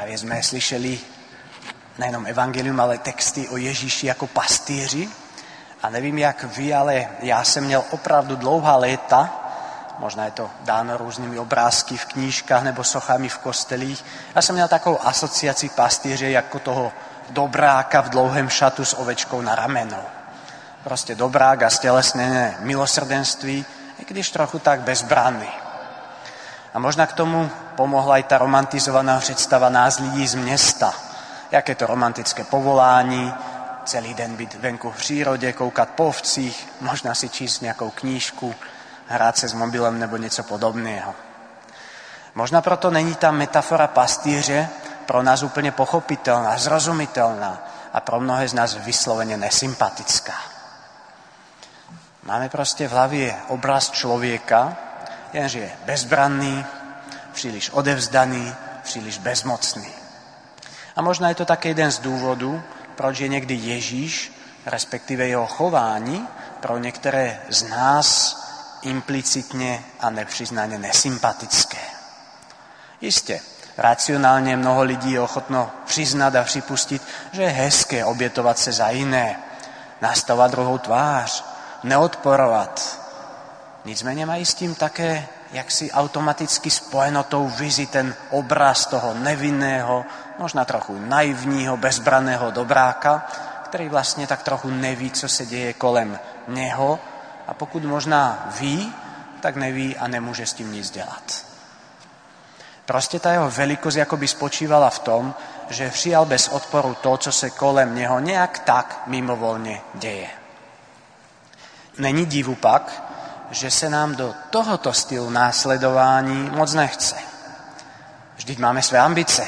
Právě jsme slyšeli nejenom evangelium, ale texty o Ježíši jako pastýři. A nevím, jak vy, ale já jsem měl opravdu dlouhá léta, možná je to dáno různými obrázky v knížkách nebo sochami v kostelích. Já jsem měl takovou asociaci pastýře jako toho dobráka v dlouhém šatu s ovečkou na ramenou. Prostě dobrák a stělesněné milosrdenství, i když trochu tak bezbranný. A možná k tomu pomohla i ta romantizovaná představa nás lidí z města. Jaké to romantické povolání, celý den být venku v přírodě, koukat po ovcích, možná si číst nějakou knížku, hrát se s mobilem nebo něco podobného. Možná proto není ta metafora pastýře pro nás úplně pochopitelná, zrozumitelná a pro mnohé z nás vysloveně nesympatická. Máme prostě v hlavě obraz člověka, jenže je bezbranný, příliš odevzdaný, příliš bezmocný. A možná je to také jeden z důvodů, proč je někdy Ježíš, respektive jeho chování, pro některé z nás implicitně a nepřiznaně nesympatické. Jistě, racionálně mnoho lidí je ochotno přiznat a připustit, že je hezké obětovat se za jiné, nastavovat druhou tvář, neodporovat. Nicméně mají s tím také jaksi automaticky spojenotou vizi ten obraz toho nevinného, možná trochu naivního, bezbraného dobráka, který vlastně tak trochu neví, co se děje kolem něho a pokud možná ví, tak neví a nemůže s tím nic dělat. Prostě ta jeho velikost jakoby spočívala v tom, že přijal bez odporu to, co se kolem něho nějak tak mimovolně děje. Není divu pak, že se nám do tohoto stylu následování moc nechce. Vždyť máme své ambice,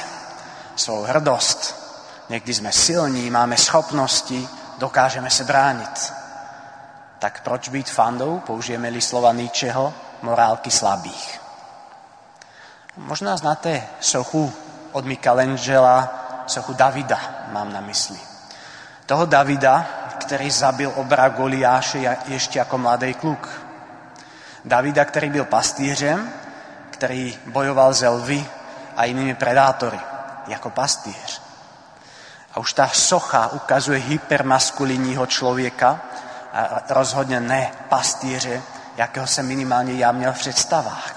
svou hrdost. Někdy jsme silní, máme schopnosti, dokážeme se bránit. Tak proč být fandou, použijeme-li slova Nietzscheho, morálky slabých? Možná znáte sochu od Michelangela, sochu Davida, mám na mysli. Toho Davida, který zabil obra Goliáše ještě jako mladý kluk. Davida, který byl pastýřem, který bojoval ze lvy a jinými predátory, jako pastýř. A už ta socha ukazuje hypermaskulinního člověka, a rozhodně ne pastýře, jakého jsem minimálně já měl v představách.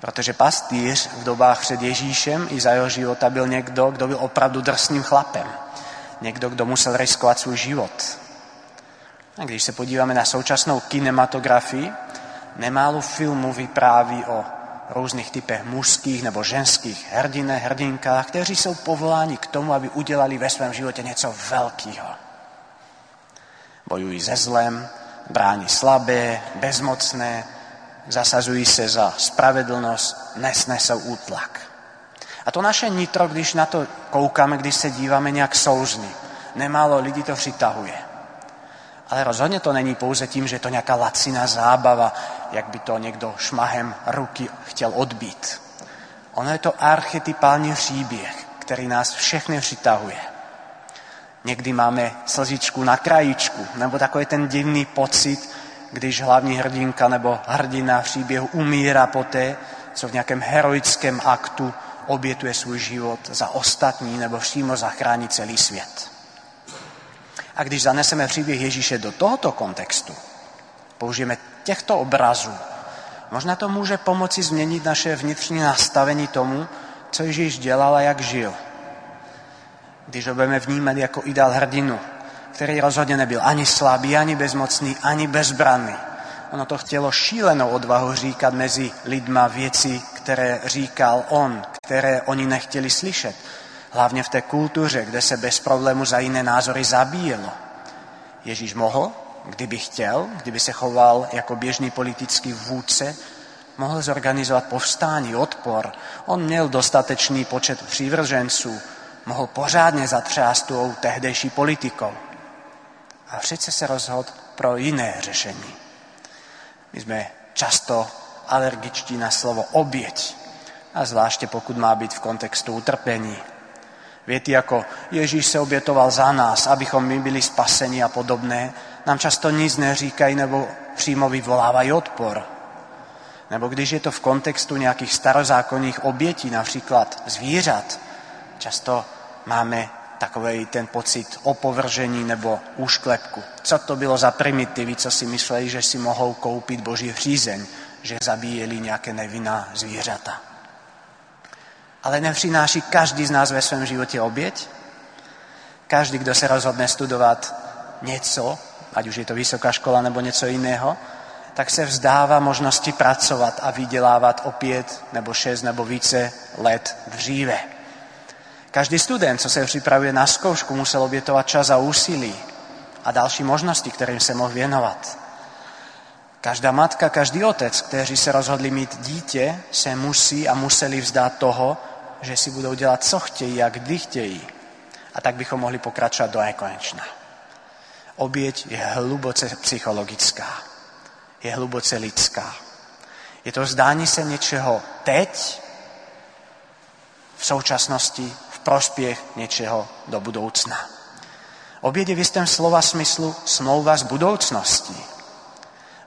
Protože pastýř v dobách před Ježíšem i za jeho života byl někdo, kdo byl opravdu drsným chlapem. Někdo, kdo musel riskovat svůj život. Když se podíváme na současnou kinematografii, nemálo filmů vypráví o různých typech mužských nebo ženských hrdinek, hrdinkách, kteří jsou povoláni k tomu, aby udělali ve svém životě něco velkého. Bojují se zlem, brání slabé, bezmocné, zasazují se za spravedlnost, nesnesou útlak. A to naše nitro, když na to koukáme, když se díváme nějak souzní, nemálo lidí to přitahuje. Ale rozhodně to není pouze tím, že je to nějaká laciná zábava, jak by to někdo šmahem ruky chtěl odbít. Ono je to archetypální příběh, který nás všechny přitahuje. Někdy máme slzičku na krajičku, nebo takový ten divný pocit, když hlavní hrdinka nebo hrdina příběhu umírá poté, co v nějakém heroickém aktu obětuje svůj život za ostatní nebo přímo zachrání celý svět. A když zaneseme příběh Ježíše do tohoto kontextu, použijeme těchto obrazů, možná to může pomoci změnit naše vnitřní nastavení tomu, co Ježíš dělal a jak žil. Když ho budeme vnímat jako ideál hrdinu, který rozhodně nebyl ani slabý, ani bezmocný, ani bezbranný. Ono to chtělo šílenou odvahu říkat mezi lidma věci, které říkal on, které oni nechtěli slyšet. Hlavně v té kultuře, kde se bez problému za jiné názory zabíjelo. Ježíš mohl, kdyby chtěl, kdyby se choval jako běžný politický vůdce, mohl zorganizovat povstání, odpor. On měl dostatečný počet přívrženců, mohl pořádně zatřást tou tehdejší politikou. A přece se rozhodl pro jiné řešení. My jsme často alergičtí na slovo oběť, a zvláště pokud má být v kontextu utrpení. Věty jako Ježíš se obětoval za nás, abychom my byli spaseni a podobné, nám často nic neříkají nebo přímo vyvolávají odpor. nebo když je to v kontextu nějakých starozákonních obětí, například zvířat, často máme takový ten pocit opovržení nebo úšklepku. Co to bylo za primitivy, co si mysleli, že si mohou koupit boží přízeň, že zabíjeli nějaké nevinná zvířata. Ale nepřináší každý z nás ve svém životě oběť? Každý, kdo se rozhodne studovat něco, ať už je to vysoká škola nebo něco jiného, tak se vzdává možnosti pracovat a vydělávat o pět nebo šest nebo více let dříve. Každý student, co se připravuje na zkoušku, musel obětovat čas a úsilí a další možnosti, kterým se mohl věnovat. Každá matka, každý otec, kteří se rozhodli mít dítě, se musí a museli vzdát toho, že si budou dělat, co chtějí a kdy chtějí. A tak bychom mohli pokračovat do nekonečna. Oběť je hluboce psychologická. Je hluboce lidská. Je to zdání se něčeho teď, v současnosti, v prospěch něčeho do budoucna. Oběť je v istém slova smyslu smlouva z budoucnosti.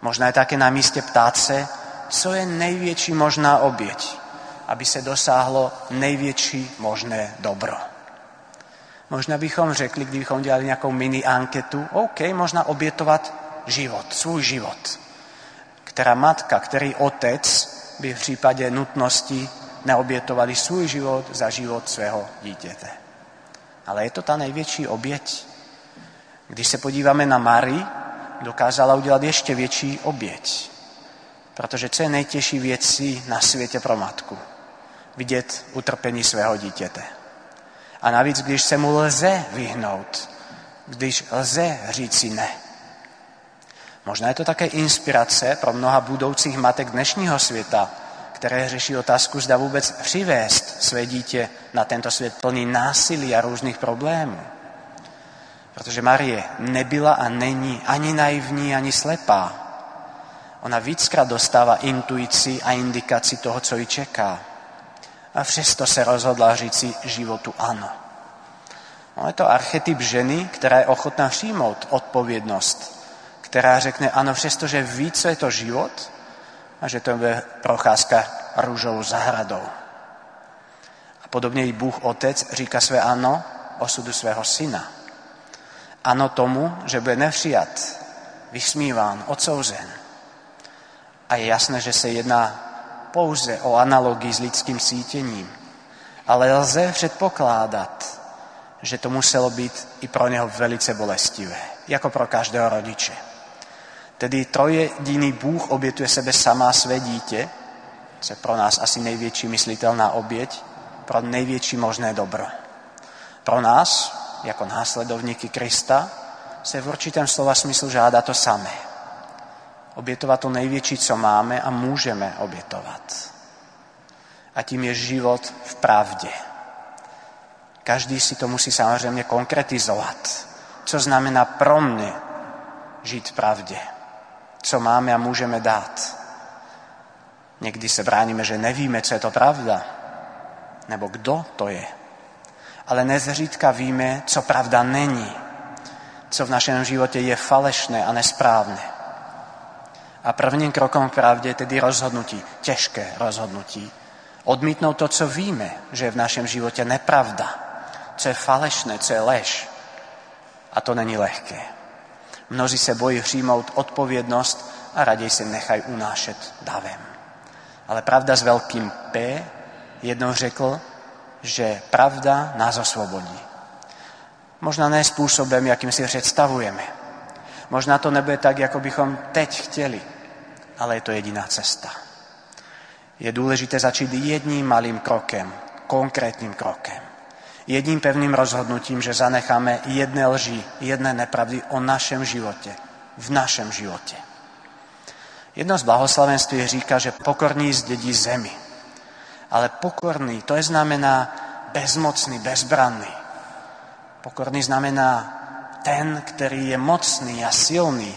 Možná je také na místě ptát se, co je největší možná oběť, aby se dosáhlo největší možné dobro. Možná bychom řekli, kdybychom dělali nějakou mini anketu, OK, možná obětovat život, svůj život. Která matka, který otec by v případě nutnosti neobětovali svůj život za život svého dítěte. Ale je to ta největší oběť. Když se podíváme na Mari, dokázala udělat ještě větší oběť. Protože co je nejtěžší věcí na světě pro matku? Vidět utrpení svého dítěte. A navíc, když se mu lze vyhnout, když lze říci ne. Možná je to také inspirace pro mnoha budoucích matek dnešního světa, které řeší otázku, zda vůbec přivést své dítě na tento svět plný násilí a různých problémů. Protože Marie nebyla a není ani naivní, ani slepá. Ona víckrát dostává intuici a indikaci toho, co ji čeká. A přesto se rozhodla říci životu ano. No, je to archetyp ženy, která je ochotná přijmout odpovědnost, která řekne ano, přestože ví, co je to život a že to je procházka růžovou zahradou. A podobně i Bůh Otec říká své ano osudu svého syna. Ano tomu, že bude nevřijat, vysmíván, odsouzen. A je jasné, že se jedná pouze o analogii s lidským sítěním. Ale lze předpokládat, že to muselo být i pro něho velice bolestivé, jako pro každého rodiče. Tedy trojediný Bůh obětuje sebe sama své dítě, co je pro nás asi největší myslitelná oběť, pro největší možné dobro. Pro nás, jako následovníky Krista, se v určitém slova smyslu žádá to samé. Obětovat to největší, co máme a můžeme obětovat. A tím je život v pravdě. Každý si to musí samozřejmě konkretizovat. Co znamená pro mě žít v pravdě? Co máme a můžeme dát? Někdy se bráníme, že nevíme, co je to pravda, nebo kdo to je ale nezřídka víme, co pravda není, co v našem životě je falešné a nesprávné. A prvním krokom k pravdě je tedy rozhodnutí, těžké rozhodnutí. Odmítnout to, co víme, že je v našem životě nepravda, co je falešné, co je lež. A to není lehké. Mnozí se bojí přijmout odpovědnost a raději se nechají unášet davem. Ale pravda s velkým P jednou řekl, že pravda nás osvobodí. Možná ne způsobem, jakým si představujeme. Možná to nebude tak, jako bychom teď chtěli, ale je to jediná cesta. Je důležité začít jedním malým krokem, konkrétním krokem. Jedním pevným rozhodnutím, že zanecháme jedné lži, jedné nepravdy o našem životě, v našem životě. Jedno z blahoslavenství říká, že pokorní zdědí zemi ale pokorný, to je znamená bezmocný, bezbranný. Pokorný znamená ten, který je mocný a silný,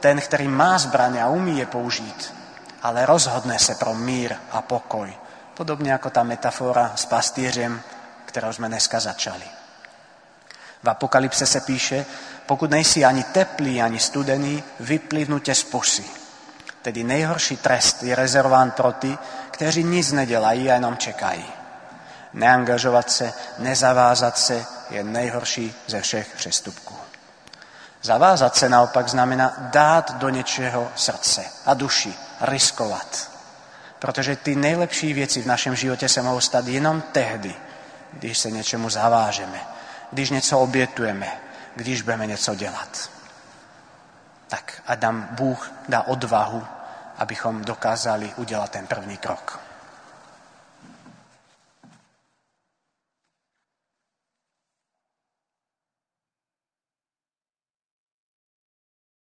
ten, který má zbraně a umí je použít, ale rozhodne se pro mír a pokoj. Podobně jako ta metafora s pastýřem, kterou jsme dneska začali. V Apokalypse se píše, pokud nejsi ani teplý, ani studený, vyplivnu tě z pusy. Tedy nejhorší trest je rezervován pro ty, kteří nic nedělají a jenom čekají. Neangažovat se, nezavázat se je nejhorší ze všech přestupků. Zavázat se naopak znamená dát do něčeho srdce a duši, riskovat. Protože ty nejlepší věci v našem životě se mohou stát jenom tehdy, když se něčemu zavážeme, když něco obětujeme, když budeme něco dělat. Tak a nám Bůh dá odvahu, abychom dokázali udělat ten první krok.